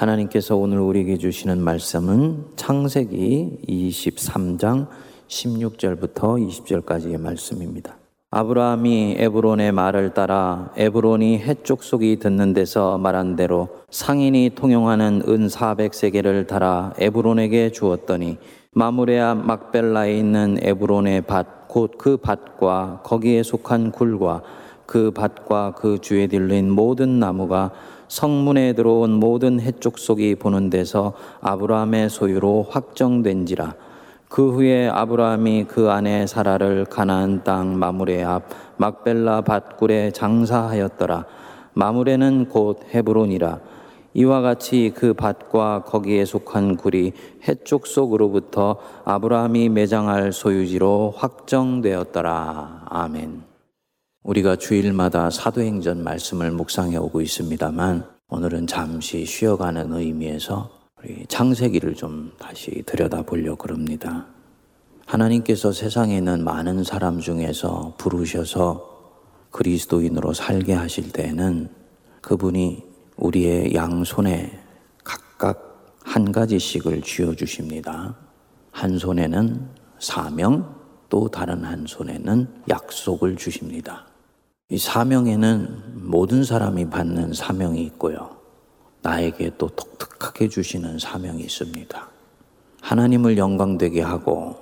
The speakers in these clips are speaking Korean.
하나님께서 오늘 우리에게 주시는 말씀은 창세기 23장 16절부터 20절까지의 말씀입니다. 아브라함이 에브론의 말을 따라 에브론이 해쪽 속이 듣는 데서 말한 대로 상인이 통용하는 은 400세계를 달아 에브론에게 주었더니 마무레아 막벨라에 있는 에브론의 밭 곧 그 밭과 거기에 속한 굴과 그 밭과 그 주에 들린 모든 나무가 성문에 들어온 모든 해쪽 속이 보는 데서 아브라함의 소유로 확정된지라. 그 후에 아브라함이 그 아내 사라를 가나안 땅 마무레 앞 막벨라 밭굴에 장사하였더라. 마무레는 곧 헤브론이라. 이와 같이 그 밭과 거기에 속한 굴이 해쪽 속으로부터 아브라함이 매장할 소유지로 확정되었더라. 아멘. 우리가 주일마다 사도행전 말씀을 묵상해 오고 있습니다만 오늘은 잠시 쉬어가는 의미에서 우리 창세기를 좀 다시 들여다보려고 합니다. 하나님께서 세상에 있는 많은 사람 중에서 부르셔서 그리스도인으로 살게 하실 때에는 그분이 우리의 양손에 각각 한 가지씩을 쥐어 주십니다. 한 손에는 사명, 또 다른 한 손에는 약속을 주십니다. 이 사명에는 모든 사람이 받는 사명이 있고요. 나에게 또 독특하게 주시는 사명이 있습니다. 하나님을 영광되게 하고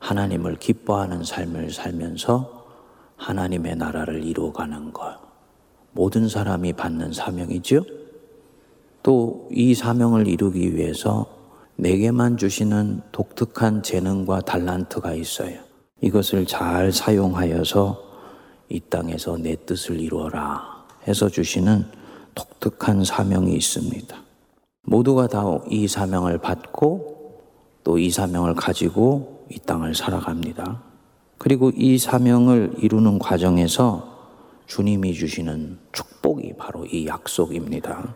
하나님을 기뻐하는 삶을 살면서 하나님의 나라를 이루어가는 것. 모든 사람이 받는 사명이죠. 또이 사명을 이루기 위해서 내게만 주시는 독특한 재능과 달란트가 있어요. 이것을 잘 사용하여서 이 땅에서 내 뜻을 이루어라 해서 주시는 독특한 사명이 있습니다. 모두가 다 이 사명을 받고 또 이 사명을 가지고 이 땅을 살아갑니다. 그리고 이 사명을 이루는 과정에서 주님이 주시는 축복이 바로 이 약속입니다.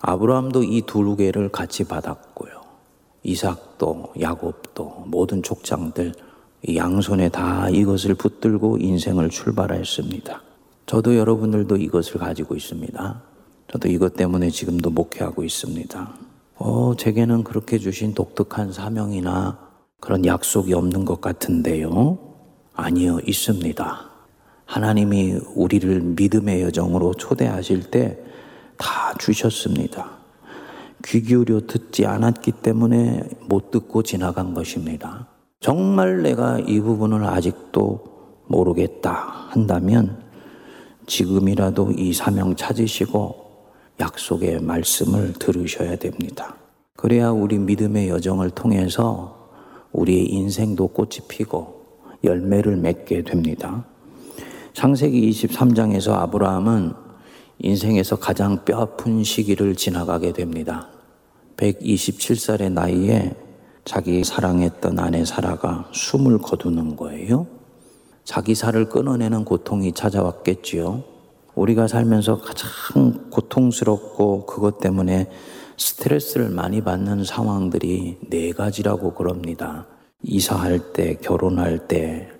아브라함도 이 두 개를 같이 받았고요. 이삭도 야곱도 모든 족장들 양손에 다 이것을 붙들고 인생을 출발했습니다. 저도 여러분들도 이것을 가지고 있습니다. 저도 이것 때문에 지금도 목회하고 있습니다. 어, 제게는 그렇게 주신 독특한 사명이나 그런 약속이 없는 것 같은데요. 아니요, 있습니다. 하나님이 우리를 믿음의 여정으로 초대하실 때 다 주셨습니다. 귀 기울여 듣지 않았기 때문에 못 듣고 지나간 것입니다. 정말 내가 이 부분을 아직도 모르겠다 한다면 지금이라도 이 사명 찾으시고 약속의 말씀을 들으셔야 됩니다. 그래야 우리 믿음의 여정을 통해서 우리의 인생도 꽃이 피고 열매를 맺게 됩니다. 창세기 23장에서 아브라함은 인생에서 가장 뼈아픈 시기를 지나가게 됩니다. 127살의 나이에 자기 사랑했던 아내 사라가 숨을 거두는 거예요. 자기 살을 끊어내는 고통이 찾아왔겠지요. 우리가 살면서 가장 고통스럽고 그것 때문에 스트레스를 많이 받는 상황들이 네 가지라고 그럽니다. 이사할 때, 결혼할 때,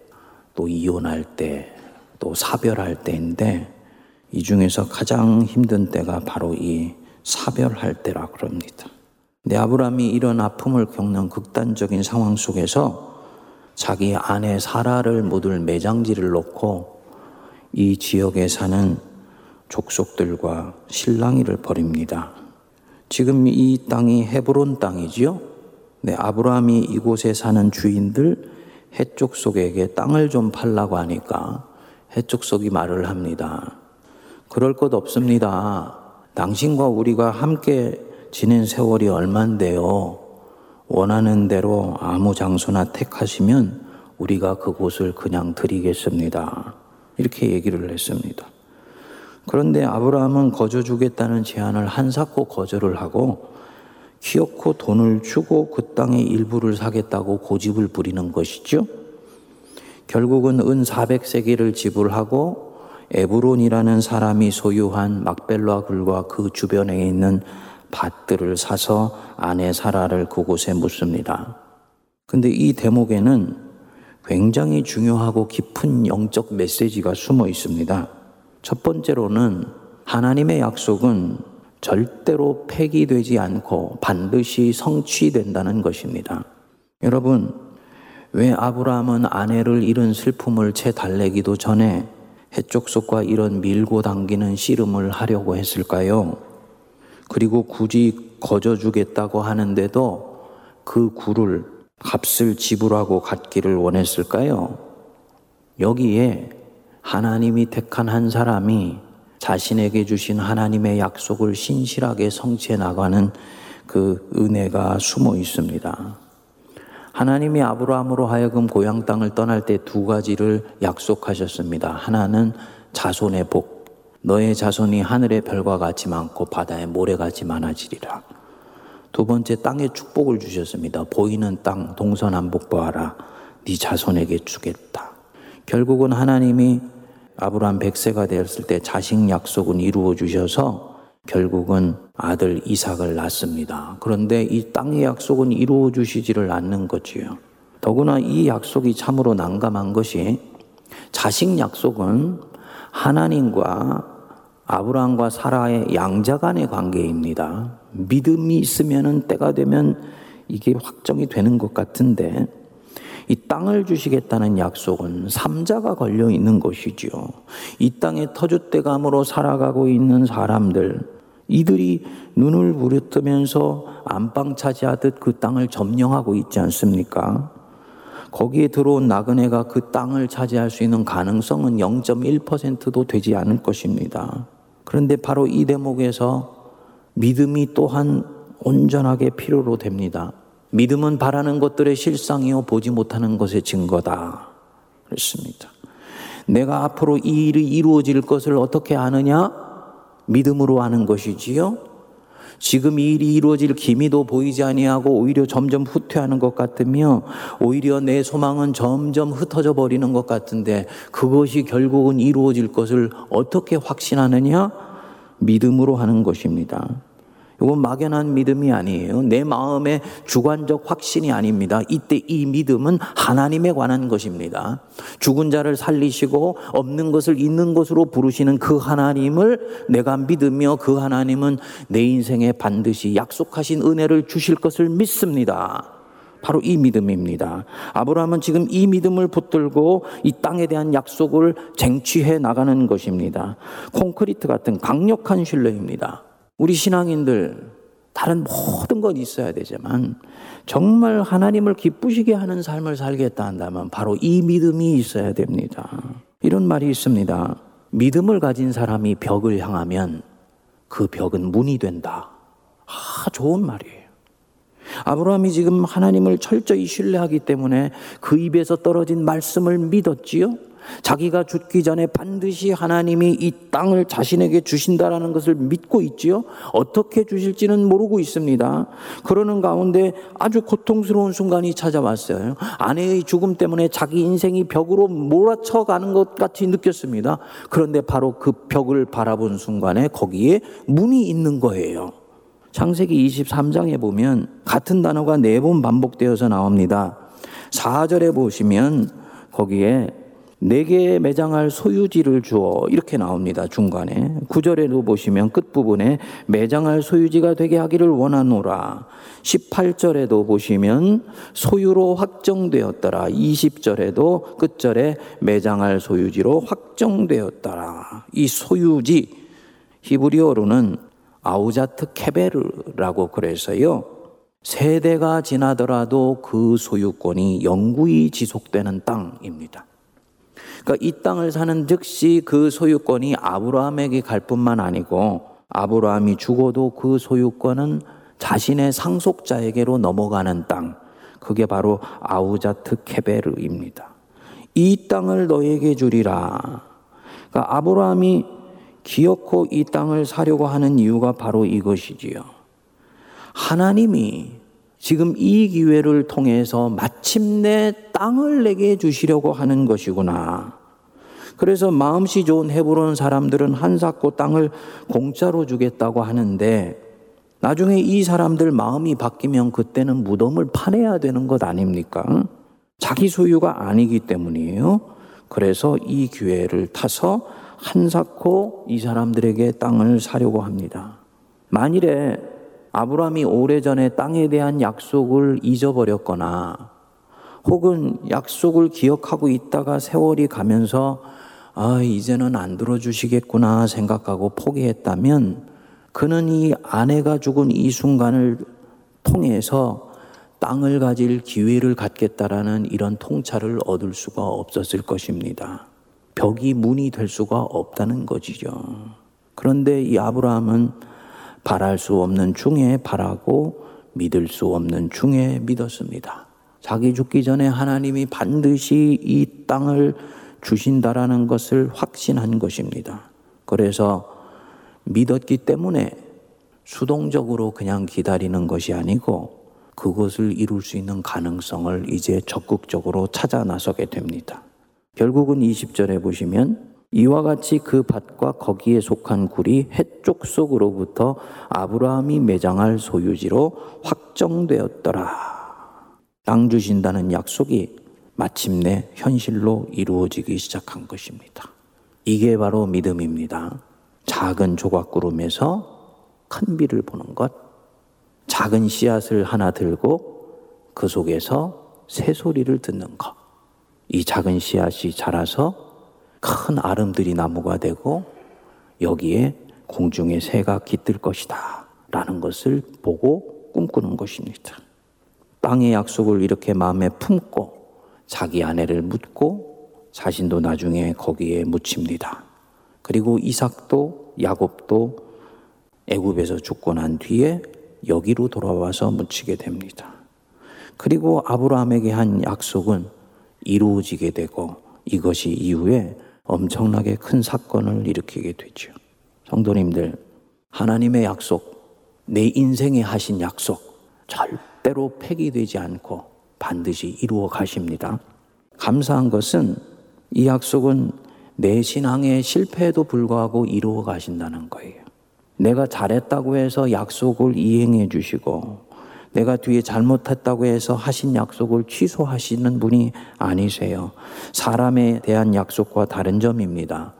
또 이혼할 때, 또 사별할 때인데 이 중에서 가장 힘든 때가 바로 이 사별할 때라 그럽니다. 내 아브라함이 이런 아픔을 겪는 극단적인 상황 속에서 자기 아내 사라를 묻을 매장지를 놓고 이 지역에 사는 족속들과 실랑이를 벌입니다. 지금 이 땅이 헤브론 땅이지요. 네, 아브라함이 이곳에 사는 주인들 해쪽 속에게 땅을 좀 팔라고 하니까 해쪽 속이 말을 합니다. 그럴 것 없습니다. 당신과 우리가 함께 지낸 세월이 얼만데요. 원하는 대로 아무 장소나 택하시면 우리가 그곳을 그냥 드리겠습니다. 이렇게 얘기를 했습니다. 그런데 아브라함은 거저 주겠다는 제안을 한사코 거절을 하고 키놓고 돈을 주고 그 땅의 일부를 사겠다고 고집을 부리는 것이죠. 결국은 은 400세기를 지불하고 에브론이라는 사람이 소유한 막벨라 굴과 그 주변에 있는 밭들을 사서 아내 사라를 그곳에 묻습니다. 근데 이 대목에는 굉장히 중요하고 깊은 영적 메시지가 숨어 있습니다. 첫 번째로는 하나님의 약속은 절대로 폐기되지 않고 반드시 성취된다는 것입니다. 여러분, 왜 아브라함은 아내를 잃은 슬픔을 채 달래기도 전에 해족속과 이런 밀고 당기는 씨름을 하려고 했을까요? 그리고 굳이 거저 주겠다고 하는데도 그 굴을 값을 지불하고 갖기를 원했을까요? 여기에 하나님이 택한 한 사람이 자신에게 주신 하나님의 약속을 신실하게 성취해 나가는 그 은혜가 숨어 있습니다. 하나님이 아브라함으로 하여금 고향 땅을 떠날 때 두 가지를 약속하셨습니다. 하나는 자손의 복. 너의 자손이 하늘의 별과 같이 많고 바다의 모래같이 많아지리라. 두 번째 땅의 축복을 주셨습니다. 보이는 땅 동서남북 보아라. 네 자손에게 주겠다. 결국은 하나님이 아브라함 100세가 되었을 때 자식 약속은 이루어 주셔서 결국은 아들 이삭을 낳습니다. 그런데 이 땅의 약속은 이루어 주시지를 않는 거지요. 더구나 이 약속이 참으로 난감한 것이 자식 약속은 하나님과 아브라함과 사라의 양자 간의 관계입니다. 믿음이 있으면 때가 되면 이게 확정이 되는 것 같은데 이 땅을 주시겠다는 약속은 삼자가 걸려 있는 것이지요. 이 땅에 터줏대감으로 살아가고 있는 사람들, 이들이 눈을 부르뜨면서 안방 차지하듯 그 땅을 점령하고 있지 않습니까? 거기에 들어온 나그네가 그 땅을 차지할 수 있는 가능성은 0.1%도 되지 않을 것입니다. 그런데 바로 이 대목에서 믿음이 또한 온전하게 필요로 됩니다. 믿음은 바라는 것들의 실상이요 보지 못하는 것의 증거다. 그렇습니다. 내가 앞으로 이 일이 이루어질 것을 어떻게 아느냐? 믿음으로 아는 것이지요. 지금 이 일이 이루어질 기미도 보이지 아니하고 오히려 점점 후퇴하는 것 같으며 오히려 내 소망은 점점 흩어져 버리는 것 같은데 그것이 결국은 이루어질 것을 어떻게 확신하느냐? 믿음으로 하는 것입니다. 이건 막연한 믿음이 아니에요. 내 마음의 주관적 확신이 아닙니다. 이때 이 믿음은 하나님에 관한 것입니다. 죽은 자를 살리시고 없는 것을 있는 것으로 부르시는 그 하나님을 내가 믿으며 그 하나님은 내 인생에 반드시 약속하신 은혜를 주실 것을 믿습니다. 바로 이 믿음입니다. 아브라함은 지금 이 믿음을 붙들고 이 땅에 대한 약속을 쟁취해 나가는 것입니다. 콘크리트 같은 강력한 신뢰입니다. 우리 신앙인들 다른 모든 건 있어야 되지만 정말 하나님을 기쁘시게 하는 삶을 살겠다 한다면 바로 이 믿음이 있어야 됩니다. 이런 말이 있습니다. 믿음을 가진 사람이 벽을 향하면 그 벽은 문이 된다. 아, 좋은 말이에요. 아브라함이 지금 하나님을 철저히 신뢰하기 때문에 그 입에서 떨어진 말씀을 믿었지요. 자기가 죽기 전에 반드시 하나님이 이 땅을 자신에게 주신다라는 것을 믿고 있지요. 어떻게 주실지는 모르고 있습니다. 그러는 가운데 아주 고통스러운 순간이 찾아왔어요. 아내의 죽음 때문에 자기 인생이 벽으로 몰아쳐 가는 것 같이 느꼈습니다. 그런데 바로 그 벽을 바라본 순간에 거기에 문이 있는 거예요. 창세기 23장에 보면 같은 단어가 네 번 반복되어서 나옵니다. 4절에 보시면 거기에 내게 매장할 소유지를 주어 이렇게 나옵니다. 중간에. 구절에도 보시면 끝부분에 매장할 소유지가 되게 하기를 원하노라. 18절에도 보시면 소유로 확정되었더라. 20절에도 끝절에 매장할 소유지로 확정되었더라. 이 소유지 히브리어로는 아우자트 케베르라고 그래서요. 세대가 지나더라도 그 소유권이 영구히 지속되는 땅입니다. 그러니까 이 땅을 사는 즉시 그 소유권이 아브라함에게 갈 뿐만 아니고 아브라함이 죽어도 그 소유권은 자신의 상속자에게로 넘어가는 땅. 그게 바로 아우자트 케베르입니다. 이 땅을 너에게 주리라. 그러니까 아브라함이 기어코 이 땅을 사려고 하는 이유가 바로 이것이지요. 하나님이 지금 이 기회를 통해서 마침내 땅을 내게 주시려고 하는 것이구나. 그래서 마음씨 좋은 헤브론 사람들은 한사코 땅을 공짜로 주겠다고 하는데 나중에 이 사람들 마음이 바뀌면 그때는 무덤을 파내야 되는 것 아닙니까? 자기 소유가 아니기 때문이에요. 그래서 이 기회를 타서 한사코 이 사람들에게 땅을 사려고 합니다. 만일에 아브라함이 오래전에 땅에 대한 약속을 잊어버렸거나 혹은 약속을 기억하고 있다가 세월이 가면서 아, 이제는 안 들어주시겠구나 생각하고 포기했다면 그는 이 아내가 죽은 이 순간을 통해서 땅을 가질 기회를 갖겠다라는 이런 통찰을 얻을 수가 없었을 것입니다. 벽이 문이 될 수가 없다는 것이죠. 그런데 이 아브라함은 바랄 수 없는 중에 바라고 믿을 수 없는 중에 믿었습니다. 자기 죽기 전에 하나님이 반드시 이 땅을 주신다라는 것을 확신한 것입니다. 그래서 믿었기 때문에 수동적으로 그냥 기다리는 것이 아니고 그것을 이룰 수 있는 가능성을 이제 적극적으로 찾아 나서게 됩니다. 결국은 20절에 보시면 이와 같이 그 밭과 거기에 속한 굴이 해쪽 속으로부터 아브라함이 매장할 소유지로 확정되었더라. 땅 주신다는 약속이 마침내 현실로 이루어지기 시작한 것입니다. 이게 바로 믿음입니다. 작은 조각구름에서 큰 비를 보는 것, 작은 씨앗을 하나 들고 그 속에서 새소리를 듣는 것. 이 작은 씨앗이 자라서 큰 아름드리 나무가 되고 여기에 공중에 새가 깃들 것이다. 라는 것을 보고 꿈꾸는 것입니다. 땅의 약속을 이렇게 마음에 품고 자기 아내를 묻고 자신도 나중에 거기에 묻힙니다. 그리고 이삭도 야곱도 애굽에서 죽고 난 뒤에 여기로 돌아와서 묻히게 됩니다. 그리고 아브라함에게 한 약속은 이루어지게 되고 이것이 이후에 엄청나게 큰 사건을 일으키게 되죠. 성도님들, 하나님의 약속, 내 인생에 하신 약속, 절대로 폐기되지 않고 반드시 이루어 가십니다. 감사한 것은 이 약속은 내 신앙의 실패에도 불구하고 이루어 가신다는 거예요. 내가 잘했다고 해서 약속을 이행해 주시고 내가 뒤에 잘못했다고 해서 하신 약속을 취소하시는 분이 아니세요. 사람에 대한 약속과 다른 점입니다.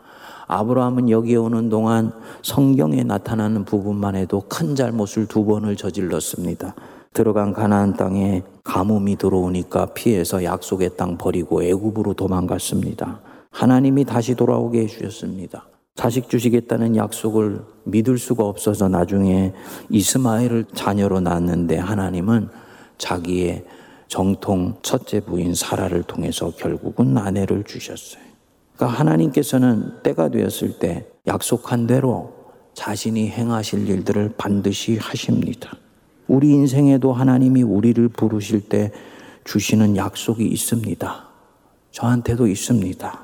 아브라함은 여기에 오는 동안 성경에 나타나는 부분만 해도 큰 잘못을 두 번을 저질렀습니다. 들어간 가나안 땅에 가뭄이 들어오니까 피해서 약속의 땅 버리고 애굽으로 도망갔습니다. 하나님이 다시 돌아오게 해주셨습니다. 자식 주시겠다는 약속을 믿을 수가 없어서 나중에 이스마엘을 자녀로 낳았는데 하나님은 자기의 정통 첫째 부인 사라를 통해서 결국은 아내를 주셨어요. 그러니까 하나님께서는 때가 되었을 때 약속한 대로 자신이 행하실 일들을 반드시 하십니다. 우리 인생에도 하나님이 우리를 부르실 때 주시는 약속이 있습니다. 저한테도 있습니다.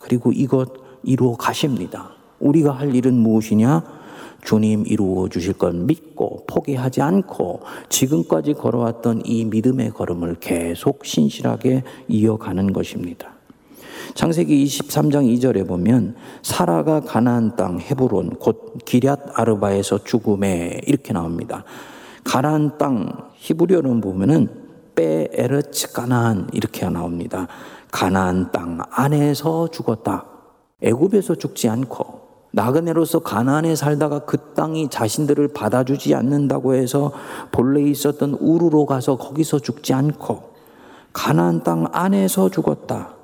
그리고 이것 이루어 가십니다. 우리가 할 일은 무엇이냐? 주님 이루어 주실 걸 믿고 포기하지 않고 지금까지 걸어왔던 이 믿음의 걸음을 계속 신실하게 이어가는 것입니다. 창세기 23장 2절에 보면 사라가 가나안 땅 헤브론 곧 기럇 아르바에서 죽음에 이렇게 나옵니다. 가나안 땅 히브리어로 보면은 빼에르츠 가나안 이렇게 나옵니다. 가나안 땅 안에서 죽었다. 애굽에서 죽지 않고 나그네로서 가나안에 살다가 그 땅이 자신들을 받아주지 않는다고 해서 본래 있었던 우르로 가서 거기서 죽지 않고 가나안 땅 안에서 죽었다.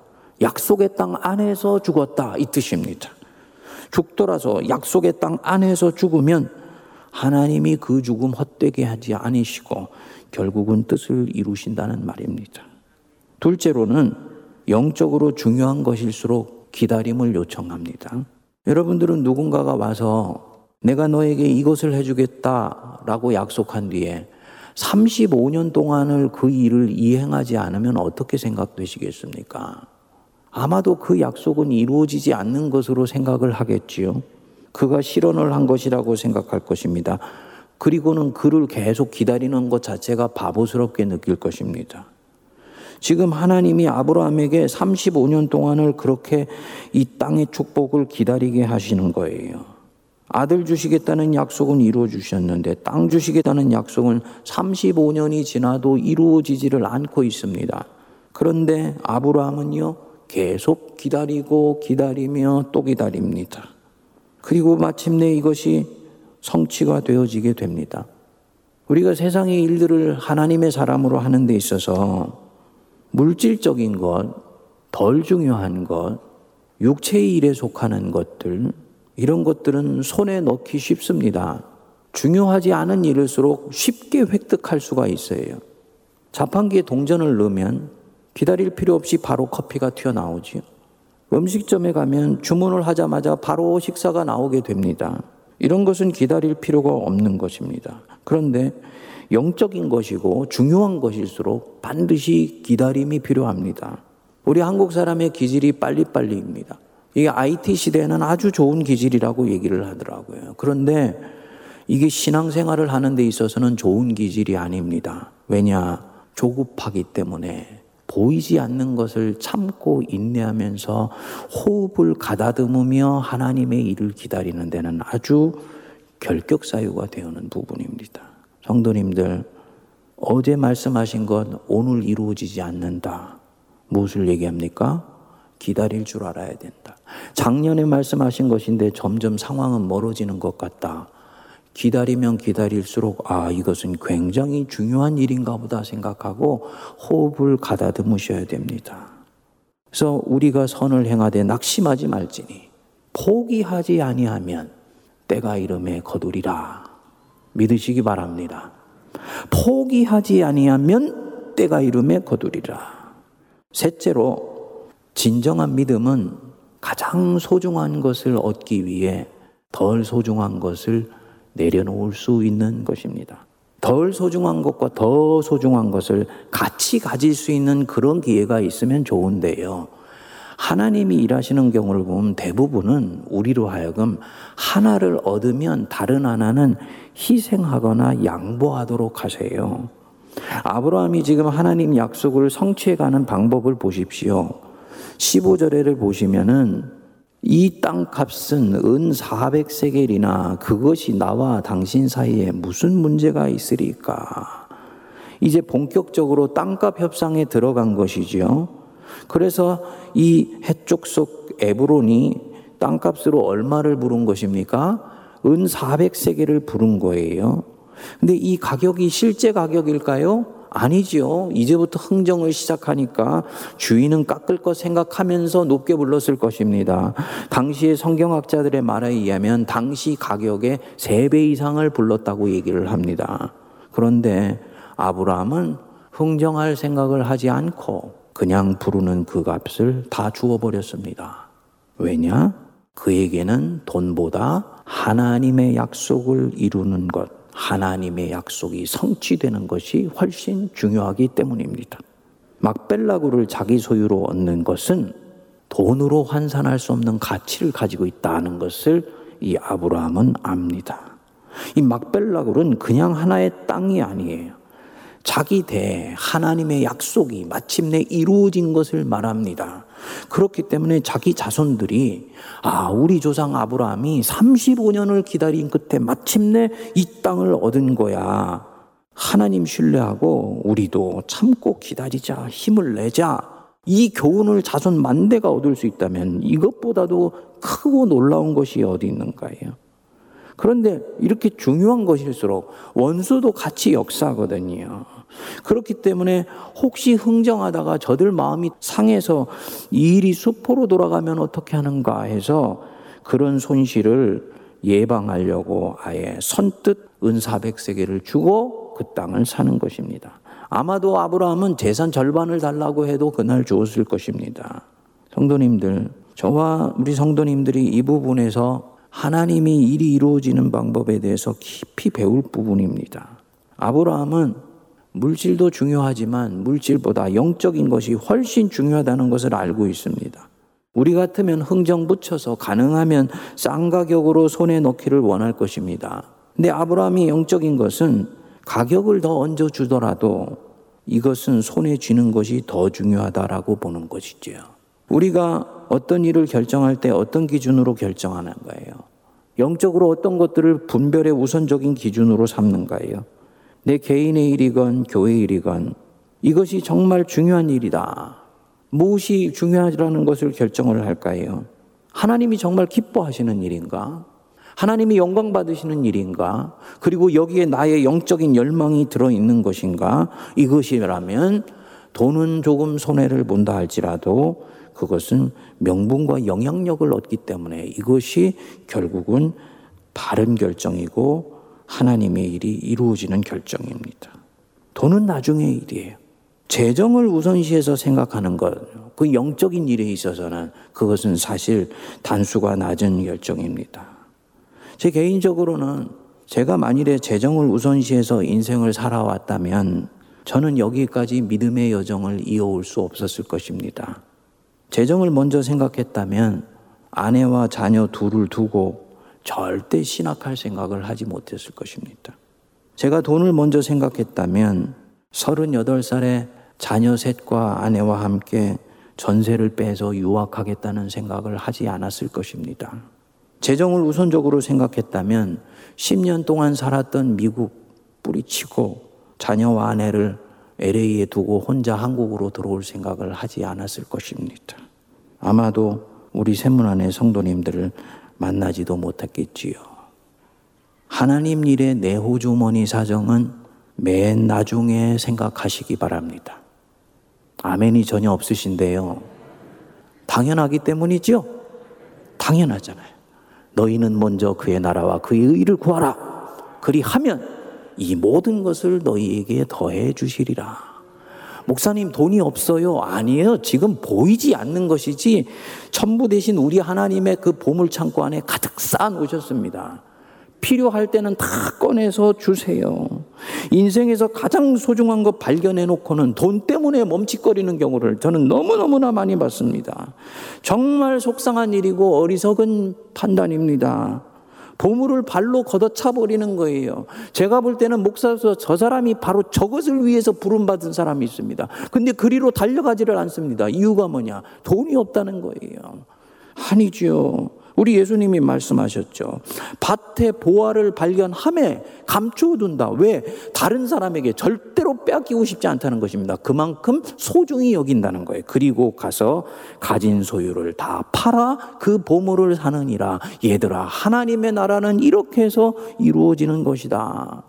약속의 땅 안에서 죽었다 이 뜻입니다. 죽더라도 약속의 땅 안에서 죽으면 하나님이 그 죽음 헛되게 하지 않으시고 결국은 뜻을 이루신다는 말입니다. 둘째로는 영적으로 중요한 것일수록 기다림을 요청합니다. 여러분들은 누군가가 와서 내가 너에게 이것을 해주겠다라고 약속한 뒤에 35년 동안을 그 일을 이행하지 않으면 어떻게 생각되시겠습니까? 아마도 그 약속은 이루어지지 않는 것으로 생각을 하겠지요. 그가 실언을 한 것이라고 생각할 것입니다. 그리고는 그를 계속 기다리는 것 자체가 바보스럽게 느낄 것입니다. 지금 하나님이 아브라함에게 35년 동안을 그렇게 이 땅의 축복을 기다리게 하시는 거예요. 아들 주시겠다는 약속은 이루어 주셨는데 땅 주시겠다는 약속은 35년이 지나도 이루어지지를 않고 있습니다. 그런데 아브라함은요, 계속 기다리고 기다리며 또 기다립니다. 그리고 마침내 이것이 성취가 되어지게 됩니다. 우리가 세상의 일들을 하나님의 사람으로 하는 데 있어서 물질적인 것, 덜 중요한 것, 육체의 일에 속하는 것들, 이런 것들은 손에 넣기 쉽습니다. 중요하지 않은 일일수록 쉽게 획득할 수가 있어요. 자판기에 동전을 넣으면 기다릴 필요 없이 바로 커피가 튀어나오지요. 음식점에 가면 주문을 하자마자 바로 식사가 나오게 됩니다. 이런 것은 기다릴 필요가 없는 것입니다. 그런데 영적인 것이고 중요한 것일수록 반드시 기다림이 필요합니다. 우리 한국 사람의 기질이 빨리빨리입니다. 이게 IT 시대에는 아주 좋은 기질이라고 얘기를 하더라고요. 그런데 이게 신앙생활을 하는 데 있어서는 좋은 기질이 아닙니다. 왜냐? 조급하기 때문에 보이지 않는 것을 참고 인내하면서 호흡을 가다듬으며 하나님의 일을 기다리는 데는 아주 결격사유가 되는 부분입니다. 성도님들, 어제 말씀하신 것 오늘 이루어지지 않는다. 무엇을 얘기합니까? 기다릴 줄 알아야 된다. 작년에 말씀하신 것인데 점점 상황은 멀어지는 것 같다. 기다리면 기다릴수록 아, 이것은 굉장히 중요한 일인가 보다 생각하고 호흡을 가다듬으셔야 됩니다. 그래서 우리가 선을 행하되 낙심하지 말지니 포기하지 아니하면 때가 이름에 거두리라. 믿으시기 바랍니다. 포기하지 아니하면 때가 이름에 거두리라. 셋째로 진정한 믿음은 가장 소중한 것을 얻기 위해 덜 소중한 것을 내려놓을 수 있는 것입니다. 덜 소중한 것과 더 소중한 것을 같이 가질 수 있는 그런 기회가 있으면 좋은데요. 하나님이 일하시는 경우를 보면 대부분은 우리로 하여금 하나를 얻으면 다른 하나는 희생하거나 양보하도록 하세요. 아브라함이 지금 하나님 약속을 성취해 가는 방법을 보십시오. 15절에를 보시면은 이 땅 값은 은 400세겔이나 그것이 나와 당신 사이에 무슨 문제가 있으리까? 이제 본격적으로 땅값 협상에 들어간 것이지요. 그래서 이 해쪽 속 에브론이 땅값으로 얼마를 부른 것입니까? 은 400세겔을 부른 거예요. 근데 이 가격이 실제 가격일까요? 아니지요. 이제부터 흥정을 시작하니까 주인은 깎을 것 생각하면서 높게 불렀을 것입니다. 당시의 성경학자들의 말에 의하면 당시 가격의 3배 이상을 불렀다고 얘기를 합니다. 그런데 아브라함은 흥정할 생각을 하지 않고 그냥 부르는 그 값을 다 주어버렸습니다. 왜냐? 그에게는 돈보다 하나님의 약속을 이루는 것, 하나님의 약속이 성취되는 것이 훨씬 중요하기 때문입니다. 막벨라구를 자기 소유로 얻는 것은 돈으로 환산할 수 없는 가치를 가지고 있다는 것을 이 아브라함은 압니다. 이 막벨라굴은 그냥 하나의 땅이 아니에요. 자기 대 하나님의 약속이 마침내 이루어진 것을 말합니다. 그렇기 때문에 자기 자손들이 아, 우리 조상 아브라함이 35년을 기다린 끝에 마침내 이 땅을 얻은 거야. 하나님 신뢰하고 우리도 참고 기다리자. 힘을 내자. 이 교훈을 자손 만대가 얻을 수 있다면 이것보다도 크고 놀라운 것이 어디 있는가요? 그런데 이렇게 중요한 것일수록 원수도 같이 역사거든요. 그렇기 때문에 혹시 흥정하다가 저들 마음이 상해서 이 일이 수포로 돌아가면 어떻게 하는가 해서 그런 손실을 예방하려고 아예 선뜻 은 400세계를 주고 그 땅을 사는 것입니다. 아마도 아브라함은 재산 절반을 달라고 해도 그날 주었을 것입니다. 성도님들, 저와 우리 성도님들이 이 부분에서 하나님이 일이 이루어지는 방법에 대해서 깊이 배울 부분입니다. 아브라함은 물질도 중요하지만 물질보다 영적인 것이 훨씬 중요하다는 것을 알고 있습니다. 우리 같으면 흥정 붙여서 가능하면 싼 가격으로 손에 넣기를 원할 것입니다. 근데 아브라함이 영적인 것은 가격을 더 얹어 주더라도 이것은 손에 쥐는 것이 더 중요하다라고 보는 것이지요. 우리가 어떤 일을 결정할 때 어떤 기준으로 결정하는 거예요? 영적으로 어떤 것들을 분별의 우선적인 기준으로 삼는가요? 내 개인의 일이건 교회 일이건 이것이 정말 중요한 일이다. 무엇이 중요하라는 것을 결정을 할까요? 하나님이 정말 기뻐하시는 일인가? 하나님이 영광 받으시는 일인가? 그리고 여기에 나의 영적인 열망이 들어 있는 것인가? 이것이라면 돈은 조금 손해를 본다 할지라도 그것은 명분과 영향력을 얻기 때문에 이것이 결국은 바른 결정이고 하나님의 일이 이루어지는 결정입니다. 돈은 나중의 일이에요. 재정을 우선시해서 생각하는 것, 그 영적인 일에 있어서는 그것은 사실 단수가 낮은 결정입니다. 제 개인적으로는 제가 만일에 재정을 우선시해서 인생을 살아왔다면 저는 여기까지 믿음의 여정을 이어올 수 없었을 것입니다. 재정을 먼저 생각했다면 아내와 자녀 둘을 두고 절대 신학할 생각을 하지 못했을 것입니다. 제가 돈을 먼저 생각했다면 38살에 자녀 셋과 아내와 함께 전세를 빼서 유학하겠다는 생각을 하지 않았을 것입니다. 재정을 우선적으로 생각했다면 10년 동안 살았던 미국 뿌리치고 자녀와 아내를 LA에 두고 혼자 한국으로 들어올 생각을 하지 않았을 것입니다. 아마도 우리 세문 안의 성도님들을 만나지도 못했겠지요. 하나님 일의 내호주머니 사정은 맨 나중에 생각하시기 바랍니다. 아멘이 전혀 없으신데요. 당연하기 때문이죠? 당연하잖아요. 너희는 먼저 그의 나라와 그의 의를 구하라. 그리하면 이 모든 것을 너희에게 더해 주시리라. 목사님 돈이 없어요. 아니에요. 지금 보이지 않는 것이지 전부 대신 우리 하나님의 그 보물 창고 안에 가득 쌓아 놓으셨습니다. 필요할 때는 다 꺼내서 주세요. 인생에서 가장 소중한 것 발견해 놓고는 돈 때문에 멈칫거리는 경우를 저는 너무너무나 많이 봤습니다. 정말 속상한 일이고 어리석은 판단입니다. 보물을 발로 걷어차 버리는 거예요. 제가 볼 때는 목사로서 저 사람이 바로 저것을 위해서 부름받은 사람이 있습니다. 근데 그리로 달려가지를 않습니다. 이유가 뭐냐? 돈이 없다는 거예요. 아니죠. 우리 예수님이 말씀하셨죠. 밭에 보화를 발견함에 감추어둔다. 왜? 다른 사람에게 절대로 빼앗기고 싶지 않다는 것입니다. 그만큼 소중히 여긴다는 거예요. 그리고 가서 가진 소유를 다 팔아 그 보물을 사느니라. 얘들아, 하나님의 나라는 이렇게 해서 이루어지는 것이다.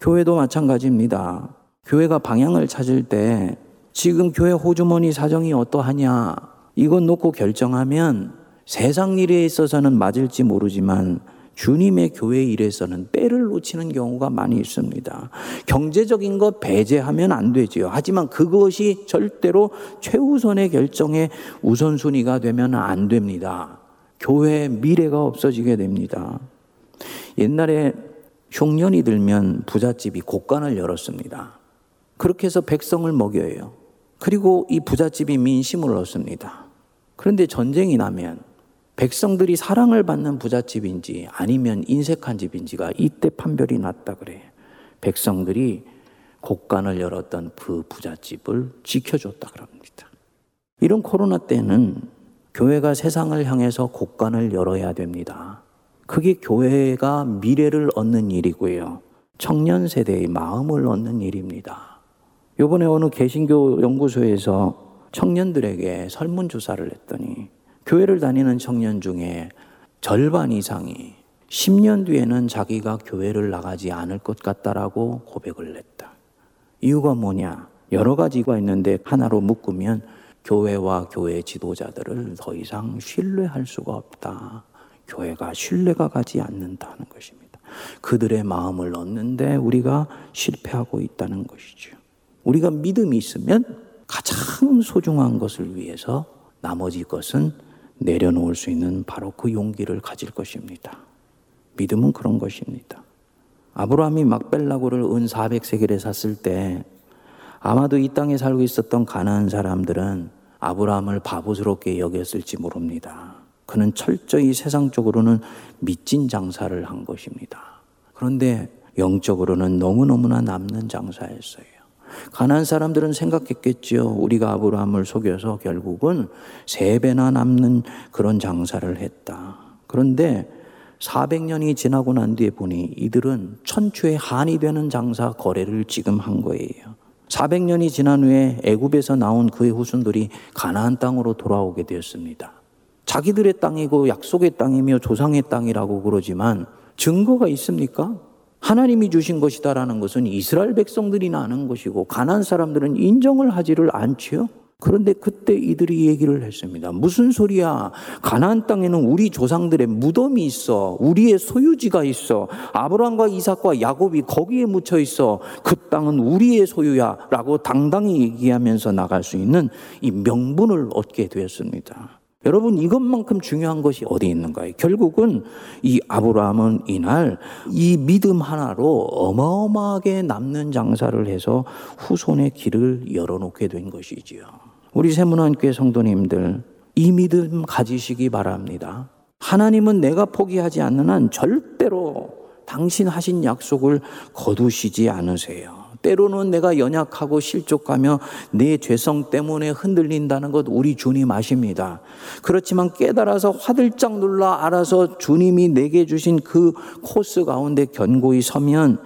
교회도 마찬가지입니다. 교회가 방향을 찾을 때 지금 교회 호주머니 사정이 어떠하냐. 이건 놓고 결정하면 세상 일에 있어서는 맞을지 모르지만 주님의 교회 일에서는 때를 놓치는 경우가 많이 있습니다. 경제적인 것 배제하면 안 되지요. 하지만 그것이 절대로 최우선의 결정의 우선순위가 되면 안 됩니다. 교회의 미래가 없어지게 됩니다. 옛날에 흉년이 들면 부잣집이 곡간을 열었습니다. 그렇게 해서 백성을 먹여요. 그리고 이 부잣집이 민심을 얻습니다. 그런데 전쟁이 나면 백성들이 사랑을 받는 부잣집인지 아니면 인색한 집인지가 이때 판별이 났다 그래. 백성들이 곡간을 열었던 그 부잣집을 지켜줬다 그럽니다. 이런 코로나 때는 교회가 세상을 향해서 곡간을 열어야 됩니다. 그게 교회가 미래를 얻는 일이고요. 청년 세대의 마음을 얻는 일입니다. 요번에 어느 개신교 연구소에서 청년들에게 설문조사를 했더니 교회를 다니는 청년 중에 절반 이상이 10년 뒤에는 자기가 교회를 나가지 않을 것 같다라고 고백을 했다. 이유가 뭐냐? 여러 가지가 있는데 하나로 묶으면 교회와 교회 지도자들을 더 이상 신뢰할 수가 없다. 교회가 신뢰가 가지 않는다는 것입니다. 그들의 마음을 얻는데 우리가 실패하고 있다는 것이죠. 우리가 믿음이 있으면 가장 소중한 것을 위해서 나머지 것은 내려놓을 수 있는 바로 그 용기를 가질 것입니다. 믿음은 그런 것입니다. 아브라함이 막벨라고를 은 400세겔에 샀을 때 아마도 이 땅에 살고 있었던 가난한 사람들은 아브라함을 바보스럽게 여겼을지 모릅니다. 그는 철저히 세상적으로는 믿진 장사를 한 것입니다. 그런데 영적으로는 너무너무나 남는 장사였어요. 가난 사람들은 생각했겠지요. 우리가 아브라함을 속여서 결국은 세 배나 남는 그런 장사를 했다. 그런데 400년이 지나고 난 뒤에 보니 이들은 천추의 한이 되는 장사 거래를 지금 한 거예요. 400년이 지난 후에 애굽에서 나온 그의 후손들이 가나안 땅으로 돌아오게 되었습니다. 자기들의 땅이고 약속의 땅이며 조상의 땅이라고 그러지만 증거가 있습니까? 하나님이 주신 것이다라는 것은 이스라엘 백성들이 아는 것이고 가난 사람들은 인정을 하지를 않지요. 그런데 그때 이들이 얘기를 했습니다. 무슨 소리야? 가나안 땅에는 우리 조상들의 무덤이 있어. 우리의 소유지가 있어. 아브라함과 이삭과 야곱이 거기에 묻혀 있어. 그 땅은 우리의 소유야라고 당당히 얘기하면서 나갈 수 있는 이 명분을 얻게 되었습니다. 여러분 이것만큼 중요한 것이 어디 있는가요? 결국은 이 아브라함은 이날 이 믿음 하나로 어마어마하게 남는 장사를 해서 후손의 길을 열어놓게 된 것이지요. 우리 세문안교회 성도님들 이 믿음 가지시기 바랍니다. 하나님은 내가 포기하지 않는 한 절대로 당신 하신 약속을 거두시지 않으세요. 때로는 내가 연약하고 실족하며 내 죄성 때문에 흔들린다는 것 우리 주님 아십니다. 그렇지만 깨달아서 화들짝 놀라 알아서 주님이 내게 주신 그 코스 가운데 견고히 서면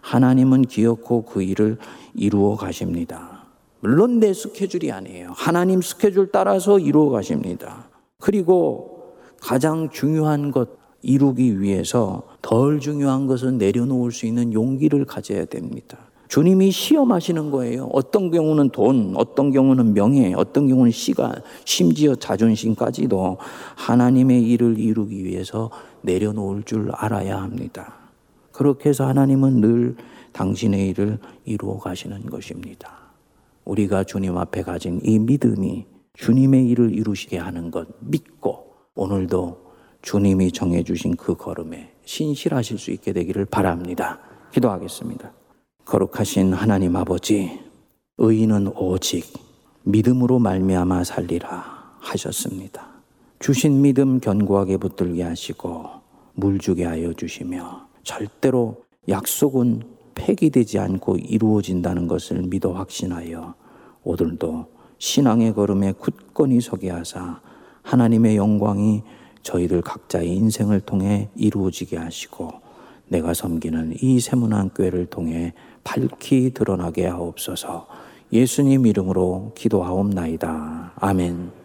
하나님은 기어코 그 일을 이루어 가십니다. 물론 내 스케줄이 아니에요. 하나님 스케줄 따라서 이루어 가십니다. 그리고 가장 중요한 것 이루기 위해서 덜 중요한 것은 내려놓을 수 있는 용기를 가져야 됩니다. 주님이 시험하시는 거예요. 어떤 경우는 돈, 어떤 경우는 명예, 어떤 경우는 시간, 심지어 자존심까지도 하나님의 일을 이루기 위해서 내려놓을 줄 알아야 합니다. 그렇게 해서 하나님은 늘 당신의 일을 이루어 가시는 것입니다. 우리가 주님 앞에 가진 이 믿음이 주님의 일을 이루시게 하는 것 믿고 오늘도 주님이 정해주신 그 걸음에 신실하실 수 있게 되기를 바랍니다. 기도하겠습니다. 거룩하신 하나님 아버지, 의인은 오직 믿음으로 말미암아 살리라 하셨습니다. 주신 믿음 견고하게 붙들게 하시고 물주게 하여 주시며 절대로 약속은 폐기되지 않고 이루어진다는 것을 믿어 확신하여 오늘도 신앙의 걸음에 굳건히 서게 하사 하나님의 영광이 저희들 각자의 인생을 통해 이루어지게 하시고 내가 섬기는 이 세문안 교회를 통해 밝히 드러나게 하옵소서. 예수님 이름으로 기도하옵나이다. 아멘.